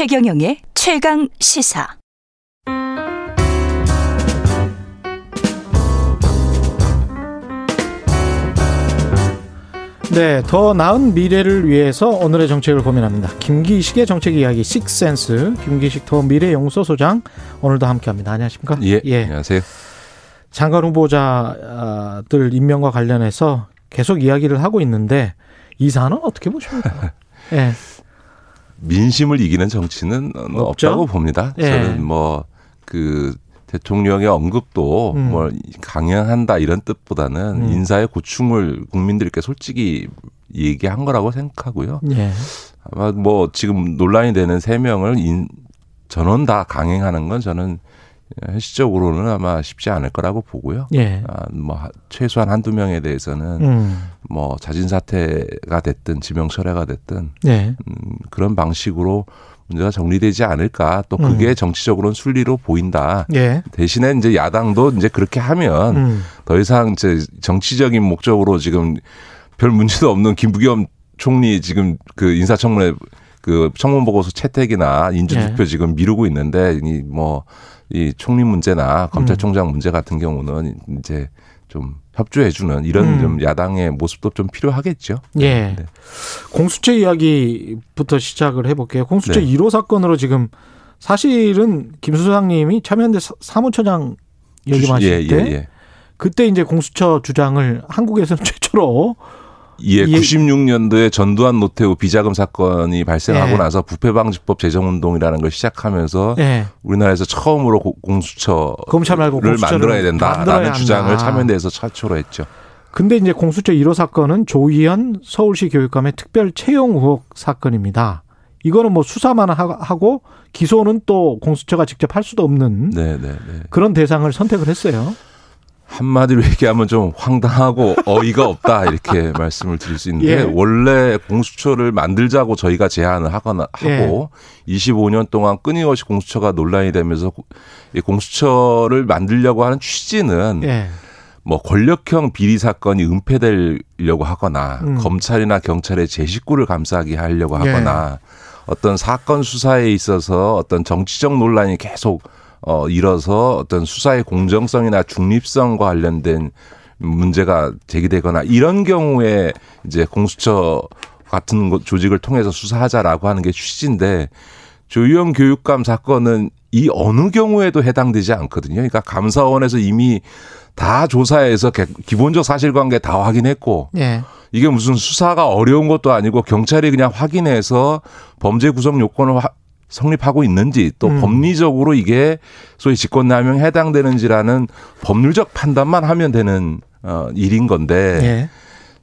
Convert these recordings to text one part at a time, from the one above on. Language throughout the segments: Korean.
최경영의 최강 시사. 네, 더 나은 미래를 위해서 오늘의 정책을 고민합니다. 김기식의 정책 이야기 식센스 김기식 더 미래 용서 소장 오늘도 함께합니다. 안녕하십니까? 예, 예. 안녕하세요. 장관 후보자들 임명과 관련해서 계속 이야기를 하고 있는데 이 사안은 어떻게 보십니까? 예. 민심을 이기는 정치는 없죠? 없다고 봅니다. 예. 저는 뭐 그 대통령의 언급도 음. 뭐 강행한다 이런 뜻보다는 음. 인사의 고충을 국민들께 솔직히 얘기한 거라고 생각하고요. 예. 아마 뭐 지금 논란이 되는 세 명을 인, 전원 다 강행하는 건 저는 현실적으로는 아마 쉽지 않을 거라고 보고요. 예. 아, 뭐 최소한 한두 명에 대해서는 음. 뭐 자진 사퇴가 됐든 지명 철회가 됐든 예. 음, 그런 방식으로 문제가 정리되지 않을까. 또 그게 음. 정치적으로는 순리로 보인다. 예. 대신에 이제 야당도 이제 그렇게 하면 음. 더 이상 이제 정치적인 목적으로 지금 별 문제도 없는 김부겸 총리 지금 그 인사청문회 그 청문 보고서 채택이나 인준투표 예. 지금 미루고 있는데 이뭐 이 총리 문제나 검찰총장 음. 문제 같은 경우는 이제 좀 협조해주는 이런 음. 좀 야당의 모습도 좀 필요하겠죠. 예. 네. 공수처 이야기부터 시작을 해볼게요. 공수처 네. 1호 사건으로 지금 사실은 김 수장님이 참여연대 사무처장 얘기하실 예, 때 예, 예. 그때 이제 공수처 주장을 한국에서는 최초로 예, 96년도에 전두환 노태우 비자금 사건이 발생하고 예. 나서 부패방지법 제정운동이라는 걸 시작하면서 예. 우리나라에서 처음으로 공수처를 검찰 말고 만들어야 된다라는 주장을 참여연대에서 최초로 했죠. 근데 이제 공수처 1호 사건은 조희연 서울시 교육감의 특별 채용 의혹 사건입니다. 이거는 뭐 수사만 하고 기소는 또 공수처가 직접 할 수도 없는 네네네. 네, 네. 그런 대상을 선택을 했어요. 한마디로 얘기하면 좀 황당하고 어이가 없다 이렇게 말씀을 드릴 수 있는데 예. 원래 공수처를 만들자고 저희가 제안을 하거나 하고 예. 25년 동안 끊임없이 공수처가 논란이 되면서 이 공수처를 만들려고 하는 취지는 예. 뭐 권력형 비리 사건이 은폐되려고 하거나 음. 검찰이나 경찰의 제 식구를 감싸게 하려고 하거나 예. 어떤 사건 수사에 있어서 어떤 정치적 논란이 계속 어, 일어서 어떤 수사의 공정성이나 중립성과 관련된 문제가 제기되거나 이런 경우에 이제 공수처 같은 조직을 통해서 수사하자라고 하는 게 취지인데 조희영 교육감 사건은 이 어느 경우에도 해당되지 않거든요. 그러니까 감사원에서 이미 다 조사해서 기본적 사실관계 다 확인했고 네. 이게 무슨 수사가 어려운 것도 아니고 경찰이 그냥 확인해서 범죄 구성 요건을 성립하고 있는지 또 음. 법리적으로 이게 소위 직권남용에 해당되는지라는 법률적 판단만 하면 되는 어 일인 건데 예.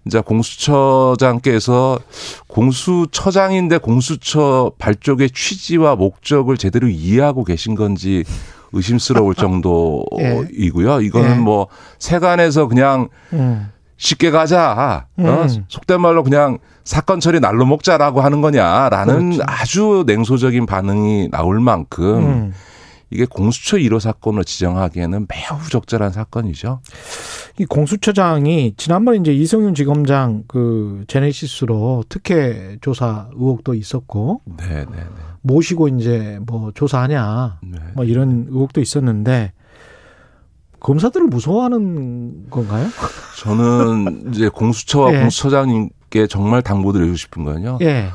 이제 공수처장께서 공수처장인데 공수처 발족의 취지와 목적을 제대로 이해하고 계신 건지 의심스러울 정도이고요. 이거는 예. 뭐 세간에서 그냥 음. 쉽게 가자. 어? 음. 속된 말로 그냥 사건 처리 날로 먹자라고 하는 거냐라는 그렇죠. 아주 냉소적인 반응이 나올 만큼 음. 이게 공수처 1호 사건을 지정하기에는 매우 적절한 사건이죠. 이 공수처장이 지난번에 이제 이성윤 지검장 그 제네시스로 특혜 조사 의혹도 있었고, 네, 네, 네. 모시고 이제 뭐 조사하냐, 네. 뭐 이런 의혹도 있었는데 검사들을 무서워하는 건가요? 저는 이제 공수처와 예. 공수처장님께 정말 당부드리고 싶은 거는요. 예.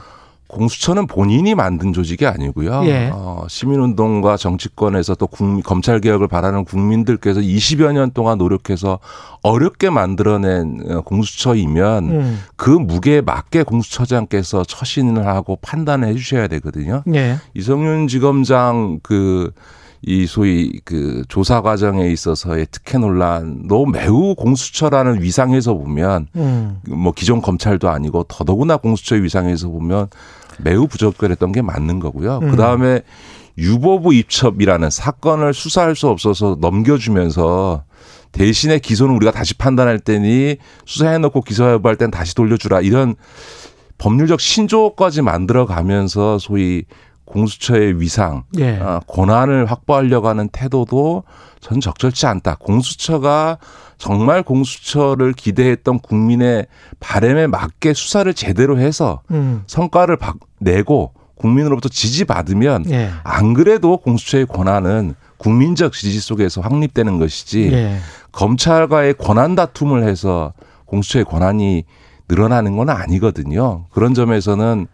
공수처는 본인이 만든 조직이 아니고요. 예. 어, 시민운동과 정치권에서 또 국민, 검찰 개혁을 바라는 국민들께서 20여 년 동안 노력해서 어렵게 만들어낸 어, 공수처이면 음. 그 무게에 맞게 공수처장께서 처신을 하고 판단을 해주셔야 되거든요. 예. 이성윤 지검장 그 이 소위 그 조사 과정에 있어서의 특혜 논란도 매우 공수처라는 위상에서 보면 음. 뭐 기존 검찰도 아니고 더더구나 공수처의 위상에서 보면 매우 부적절했던 게 맞는 거고요. 음. 그 다음에 유보부 입첩이라는 사건을 수사할 수 없어서 넘겨주면서 대신에 기소는 우리가 다시 판단할 때니 수사해놓고 기소 여부할 땐 다시 돌려주라 이런 법률적 신조까지 만들어 가면서 소위 공수처의 위상, 예. 어, 권한을 확보하려고 하는 태도도 전 적절치 않다. 공수처가 정말 공수처를 기대했던 국민의 바램에 맞게 수사를 제대로 해서 음. 성과를 내고 국민으로부터 지지받으면 예. 안 그래도 공수처의 권한은 국민적 지지 속에서 확립되는 것이지 예. 검찰과의 권한 다툼을 해서 공수처의 권한이 늘어나는 건 아니거든요. 그런 점에서는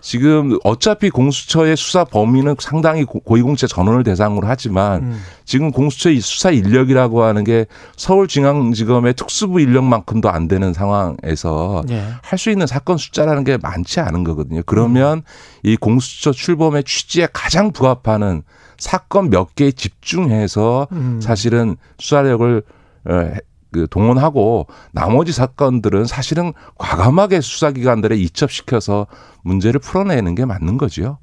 지금 어차피 공수처의 수사 범위는 상당히 고위공직자 전원을 대상으로 하지만 음. 지금 공수처의 수사 인력이라고 하는 게 서울중앙지검의 특수부 인력만큼도 안 되는 상황에서 네. 할수 있는 사건 숫자라는 게 많지 않은 거거든요. 그러면 음. 이 공수처 출범의 취지에 가장 부합하는 사건 몇 개에 집중해서 음. 사실은 수사력을 어, 그 동원하고 나머지 사건들은 사실은 과감하게 수사기관들에 이첩시켜서 문제를 풀어내는 게 맞는 거지요.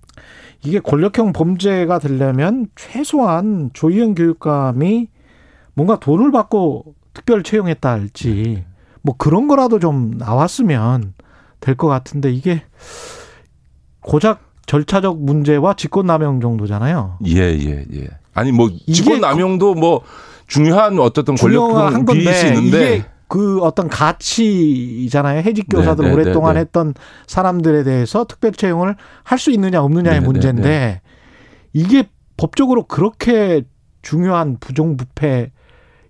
이게 권력형 범죄가 되려면 최소한 조희연 교육감이 뭔가 돈을 받고 특별 채용했다 할지 뭐 그런 거라도 좀 나왔으면 될 것 같은데 이게 고작 절차적 문제와 직권남용 정도잖아요. 예, 예, 예. 아니 뭐 직권남용도 뭐 중요한 어쨌든 권력형 비리수 있는데 그 어떤 가치잖아요. 해직 교사들 네, 네, 오랫동안 네, 네. 했던 사람들에 대해서 특별 채용을 할 수 있느냐 없느냐의 네, 네, 문제인데 이게 법적으로 그렇게 중요한 부정부패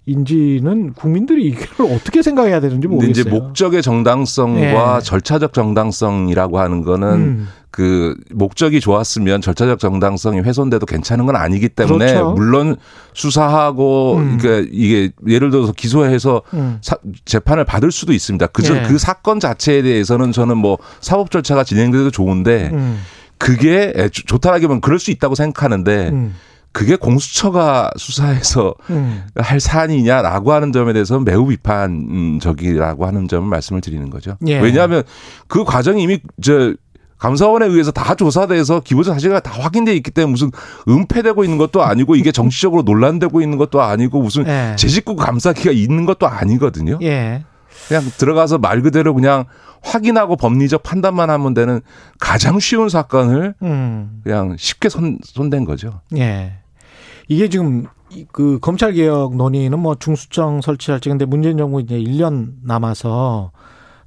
인지는 국민들이 이걸 어떻게 생각해야 되는지 모르겠어요. 이제 목적의 정당성과 네. 절차적 정당성이라고 하는 거는 음. 그 목적이 좋았으면 절차적 정당성이 훼손돼도 괜찮은 건 아니기 때문에 그렇죠. 물론 수사하고 음. 그러니까 이게 예를 들어서 기소해서 음. 사, 재판을 받을 수도 있습니다. 그저 네. 그 사건 자체에 대해서는 저는 뭐 사법 절차가 진행돼도 좋은데 음. 그게 좋다라기보면 그럴 수 있다고 생각하는데 음. 그게 공수처가 수사해서 음. 할 사안이냐라고 하는 점에 대해서는 매우 비판적이라고 하는 점을 말씀을 드리는 거죠. 예. 왜냐하면 그 과정이 이미 저 감사원에 의해서 다 조사돼서 기본적 사실과 다 확인돼 있기 때문에 무슨 은폐되고 있는 것도 아니고 이게 정치적으로 논란되고 있는 것도 아니고 무슨 예. 제 식구 감사기가 있는 것도 아니거든요. 예. 그냥 들어가서 말 그대로 그냥 확인하고 법리적 판단만 하면 되는 가장 쉬운 사건을 음. 그냥 쉽게 손, 손댄 거죠. 예. 이게 지금 그 검찰 개혁 논의는 뭐 중수청 설치할지 근데 문재인 정부 이제 1년 남아서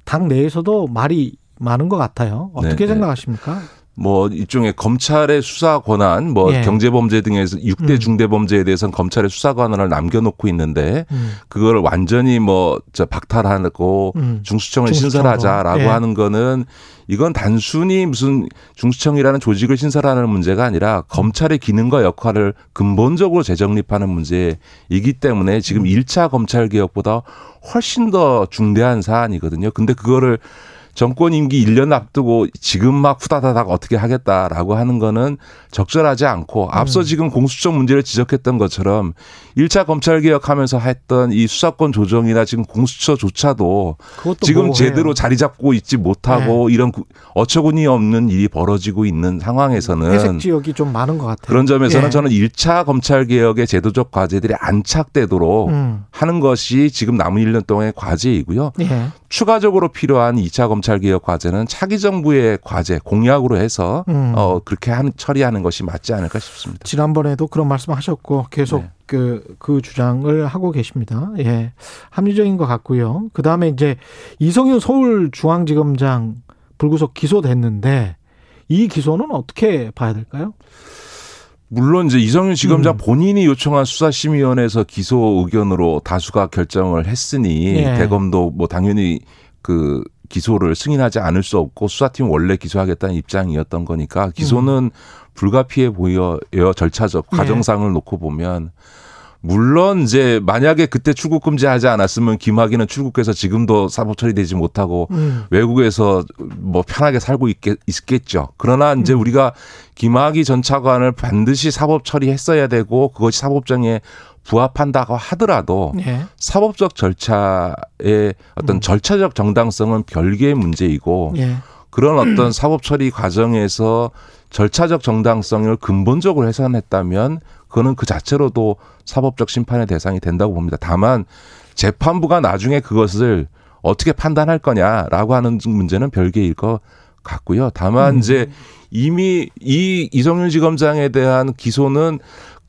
당 내에서도 말이 많은 것 같아요. 어떻게 네, 네. 생각하십니까? 뭐 일종의 검찰의 수사 권한, 뭐 예. 경제범죄 등에서 6대 음. 중대범죄에 대해서는 검찰의 수사 권한을 남겨놓고 있는데 음. 그걸 완전히 뭐 저 박탈하고 음. 중수청을 신설하자라고 예. 하는 거는 이건 단순히 무슨 중수청이라는 조직을 신설하는 문제가 아니라 검찰의 기능과 역할을 근본적으로 재정립하는 문제이기 때문에 지금 1차 음. 검찰 개혁보다 훨씬 더 중대한 사안이거든요. 근데 그거를 정권 임기 1년 앞두고 지금 막 후다다닥 어떻게 하겠다라고 하는 거는 적절하지 않고 앞서 음. 지금 공수처 문제를 지적했던 것처럼 1차 검찰 개혁하면서 했던 이 수사권 조정이나 지금 공수처조차도 지금 제대로 자리 잡고 있지 못하고 네. 이런 어처구니 없는 일이 벌어지고 있는 상황에서는 회색 지역이 좀 많은 것 같아요. 그런 점에서는 예. 저는 1차 검찰 개혁의 제도적 과제들이 안착되도록 음. 하는 것이 지금 남은 1년 동안의 과제이고요. 예. 추가적으로 필요한 2차 검찰 개혁 과제는 차기 정부의 과제 공약으로 해서 음. 어 그렇게 한 처리하는 것이 맞지 않을까 싶습니다. 지난번에도 그런 말씀하셨고 계속 네. 그, 그 주장을 하고 계십니다. 예. 합리적인 것 같고요. 그 다음에 이제 이성윤 서울중앙지검장 불구속 기소됐는데 이 기소는 어떻게 봐야 될까요? 물론 이제 이성윤 지검장 음. 본인이 요청한 수사심의위원회에서 기소 의견으로 다수가 결정을 했으니 예. 대검도 뭐 당연히 그 기소를 승인하지 않을 수 없고 수사팀 원래 기소하겠다는 입장이었던 거니까 기소는 음. 불가피해 보여요 절차적 예. 과정상을 예. 놓고 보면 물론 이제 만약에 그때 출국 금지하지 않았으면 김학의는 출국해서 지금도 사법 처리되지 못하고 음. 외국에서 뭐 편하게 살고 있겠, 있겠죠. 그러나 이제 음. 우리가 김학의 전 차관을 반드시 사법 처리했어야 되고 그것이 사법정에 부합한다고 하더라도 네. 사법적 절차의 어떤 음. 절차적 정당성은 별개의 문제이고 네. 그런 어떤 사법 처리 과정에서 절차적 정당성을 근본적으로 훼손했다면 그거는 그 자체로도 사법적 심판의 대상이 된다고 봅니다. 다만 재판부가 나중에 그것을 어떻게 판단할 거냐라고 하는 문제는 별개일 것 같고요. 다만 음. 이제 이미 이 이성윤 지검장에 대한 기소는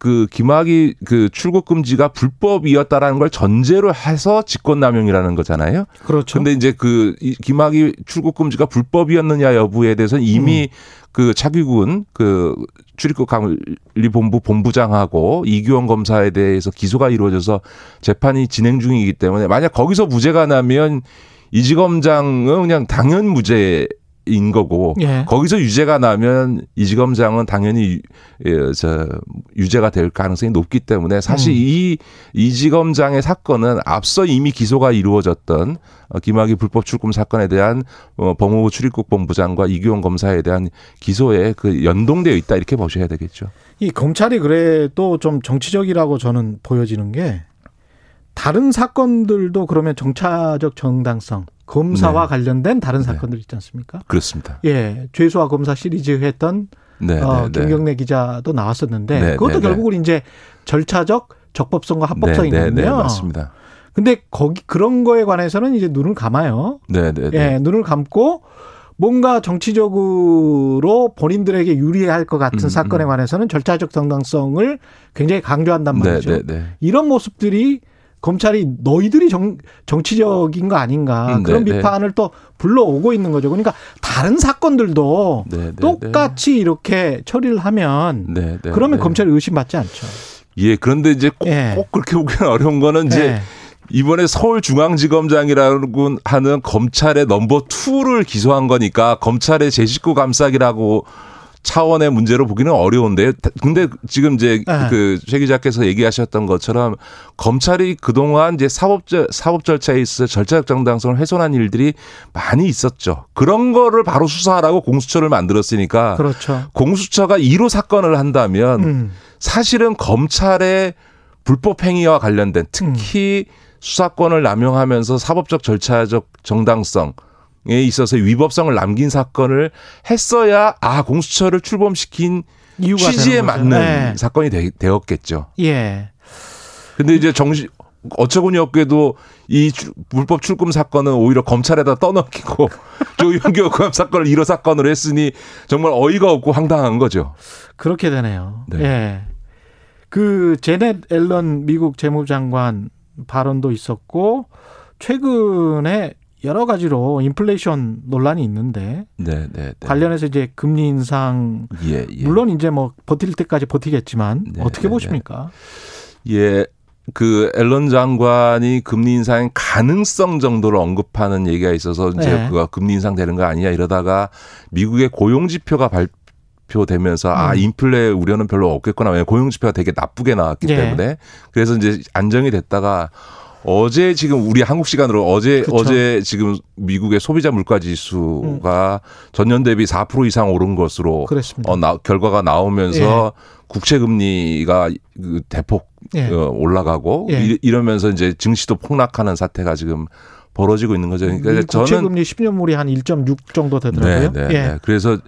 그 김학의 그 출국 금지가 불법이었다라는 걸 전제로 해서 직권남용이라는 거잖아요. 그렇죠. 근데 이제 그 김학의 출국 금지가 불법이었느냐 여부에 대해서는 이미 음. 그 차기군 그 출입국 관리본부 본부장하고 이규원 검사에 대해서 기소가 이루어져서 재판이 진행 중이기 때문에 만약 거기서 무죄가 나면 이지검장은 그냥 당연 무죄 인 거고 예. 거기서 유죄가 나면 이지검장은 당연히 예, 저 유죄가 될 가능성이 높기 때문에 사실 음. 이 이지검장의 사건은 앞서 이미 기소가 이루어졌던 어, 김학의 불법 출금 사건에 대한 어, 법무부 출입국 본부장과 이규원 검사에 대한 기소에 그 연동되어 있다 이렇게 보셔야 되겠죠. 이 검찰이 그래도 좀 정치적이라고 저는 보여지는 게 다른 사건들도 그러면 정차적 정당성 검사와 네. 관련된 다른 네. 사건들 있지 않습니까? 그렇습니다. 예, 죄수와 검사 시리즈 했던 네, 어, 네, 네. 김경래 기자도 나왔었는데 네, 그것도 결국은 이제 절차적 적법성과 합법성인 거군요. 맞습니다. 근데 거기 그런 거에 관해서는 이제 눈을 감아요. 네, 네, 예, 눈을 감고 뭔가 정치적으로 본인들에게 유리할 것 같은 음, 사건에 음. 관해서는 절차적 정당성을 굉장히 강조한단 말이죠. 이런 모습들이 검찰이 너희들이 정, 정치적인 거 아닌가 음, 그런 네, 네. 비판을 또 불러오고 있는 거죠. 그러니까 다른 사건들도 네, 네, 네. 똑같이 이렇게 처리를 하면 네, 그러면 검찰이 의심받지 않죠. 예, 그런데 이제 꼭, 예. 꼭 그렇게 보기는 어려운 거는 이제 예. 이번에 서울중앙지검장이라고 하는 검찰의 넘버 투를 기소한 거니까 검찰의 제 식구 감싸기라고 차원의 문제로 보기는 어려운데 근데 지금 이제 네. 그최 기자께서 얘기하셨던 것처럼 검찰이 그동안 이제 사법 사법 절차에 있어 절차적 정당성을 훼손한 일들이 많이 있었죠. 그런 거를 바로 수사하라고 공수처를 만들었으니까 그렇죠. 공수처가 1호 사건을 한다면 음. 사실은 검찰의 불법 행위와 관련된 특히 음. 수사권을 남용하면서 사법적 절차적 정당성 에 있어서 위법성을 남긴 사건을 했어야 아 공수처를 출범시킨 취지에 맞는 네. 사건이 되, 었겠죠 예. 근데 이제 정시 어처구니 없게도 이 불법 출금 사건은 오히려 검찰에다 떠넘기고 조윤교 감 사건을 1호 사건으로 했으니 정말 어이가 없고 황당한 거죠. 그렇게 되네요. 네. 예. 그 제넷 앨런 미국 재무장관 발언도 있었고 최근에 여러 가지로 인플레이션 논란이 있는데 네, 네, 네. 관련해서 이제 금리 인상 예, 예. 물론 이제 뭐 버틸 때까지 버티겠지만 네, 어떻게 네, 네. 보십니까? 예. 그 앨런 장관이 금리 인상 가능성 정도를 언급하는 얘기가 있어서 이제 네. 그가 금리 인상 되는 거 아니냐 이러다가 미국의 고용 지표가 발표되면서 아, 음. 아 인플레 우려는 별로 없겠구나 왜냐 고용 지표가 되게 나쁘게 나왔기 때문에 그래서 이제 안정이 됐다가 어제 지금 우리 한국 시간으로 어제 그쵸. 어제 지금 미국의 소비자 물가 지수가 음. 전년 대비 4% 이상 오른 것으로 어, 나, 결과가 나오면서 예. 국채 금리가 그 대폭 예. 어, 올라가고 예. 이러면서 이제 증시도 폭락하는 사태가 지금 벌어지고 있는 거죠. 그러니까 음, 저는 국채 금리 10년 물이 한 1.6 정도 되더라고요. 네, 네, 예. 네. 그래서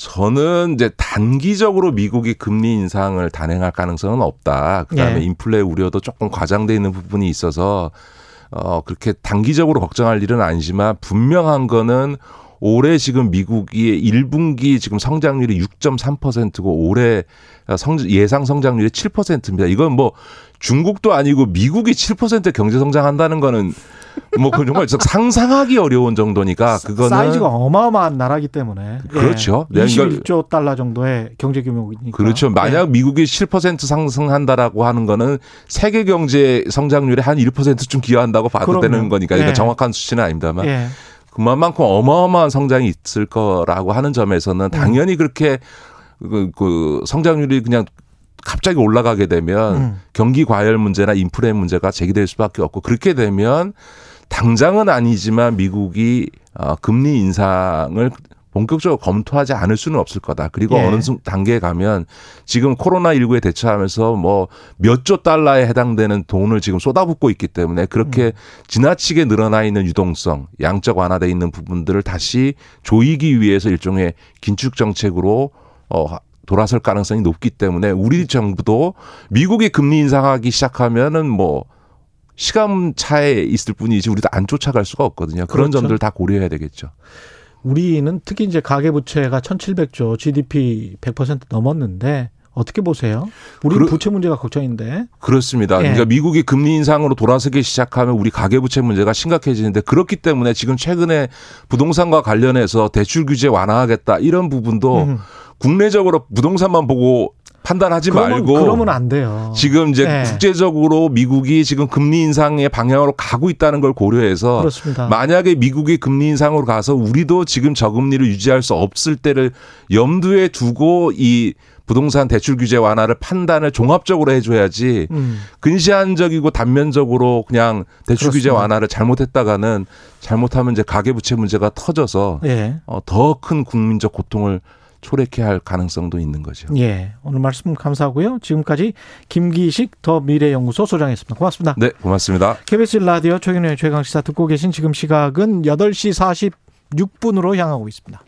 저는 이제 단기적으로 미국이 금리 인상을 단행할 가능성은 없다. 그다음에 네. 인플레 우려도 조금 과장돼 있는 부분이 있어서 어 그렇게 단기적으로 걱정할 일은 아니지만 분명한 거는 올해 지금 미국이 1분기 지금 성장률이 6.3%고 올해 성 예상 성장률이 7%입니다. 이건 뭐 중국도 아니고 미국이 7% 경제 성장한다는 거는 뭐 그 정말 상상하기 어려운 정도니까 그거는 사이즈가 어마어마한 나라기 때문에 그렇죠. 예. 21조 달러 정도의 경제 규모이니까 그렇죠. 만약 예. 미국이 7% 상승한다라고 하는 거는 세계 경제 성장률의 한 1%좀 기여한다고 봐도 그럼요. 되는 거니까 그러니까 예. 정확한 수치는 아닙니다만 예. 그만큼 어마어마한 성장이 있을 거라고 하는 점에서는 음. 당연히 그렇게 그, 그 성장률이 그냥 갑자기 올라가게 되면 음. 경기 과열 문제나 인플레 문제가 제기될 수밖에 없고 그렇게 되면 당장은 아니지만 미국이 어, 금리 인상을 본격적으로 검토하지 않을 수는 없을 거다. 그리고 예. 어느 단계에 가면 지금 코로나19에 대처하면서 뭐 몇 조 달러에 해당되는 돈을 지금 쏟아붓고 있기 때문에 그렇게 음. 지나치게 늘어나 있는 유동성, 양적 완화돼 있는 부분들을 다시 조이기 위해서 일종의 긴축 정책으로 어 돌아설 가능성이 높기 때문에 우리 정부도 미국이 금리 인상하기 시작하면은 뭐 시간 차에 있을 뿐이지 우리도 안 쫓아갈 수가 없거든요. 그런 그렇죠. 점들 다 고려해야 되겠죠. 우리는 특히 이제 가계부채가 1,700조, GDP 100% 넘었는데 어떻게 보세요? 우리 그러, 부채 문제가 걱정인데. 그렇습니다. 예. 그러니까 미국이 금리 인상으로 돌아서기 시작하면 우리 가계부채 문제가 심각해지는데 그렇기 때문에 지금 최근에 부동산과 관련해서 대출 규제 완화하겠다 이런 부분도 음. 국내적으로 부동산만 보고 판단하지 그러면, 말고 그러면 안 돼요. 지금 이제 네. 국제적으로 미국이 지금 금리 인상의 방향으로 가고 있다는 걸 고려해서 그렇습니다. 만약에 미국이 금리 인상으로 가서 우리도 지금 저금리를 유지할 수 없을 때를 염두에 두고 이 부동산 대출 규제 완화를 판단을 종합적으로 해줘야지 음. 근시안적이고 단면적으로 그냥 대출 그렇습니다. 규제 완화를 잘못했다가는 잘못하면 이제 가계부채 문제가 터져서 예. 어, 더 큰 국민적 고통을 초래케 할 가능성도 있는 거죠. 예. 오늘 말씀 감사하고요. 지금까지 김기식 더 미래연구소 소장이었습니다. 고맙습니다. 네, 고맙습니다. KBS 라디오 최경영의 최강 시사 듣고 계신 지금 시각은 8시 46분으로 향하고 있습니다.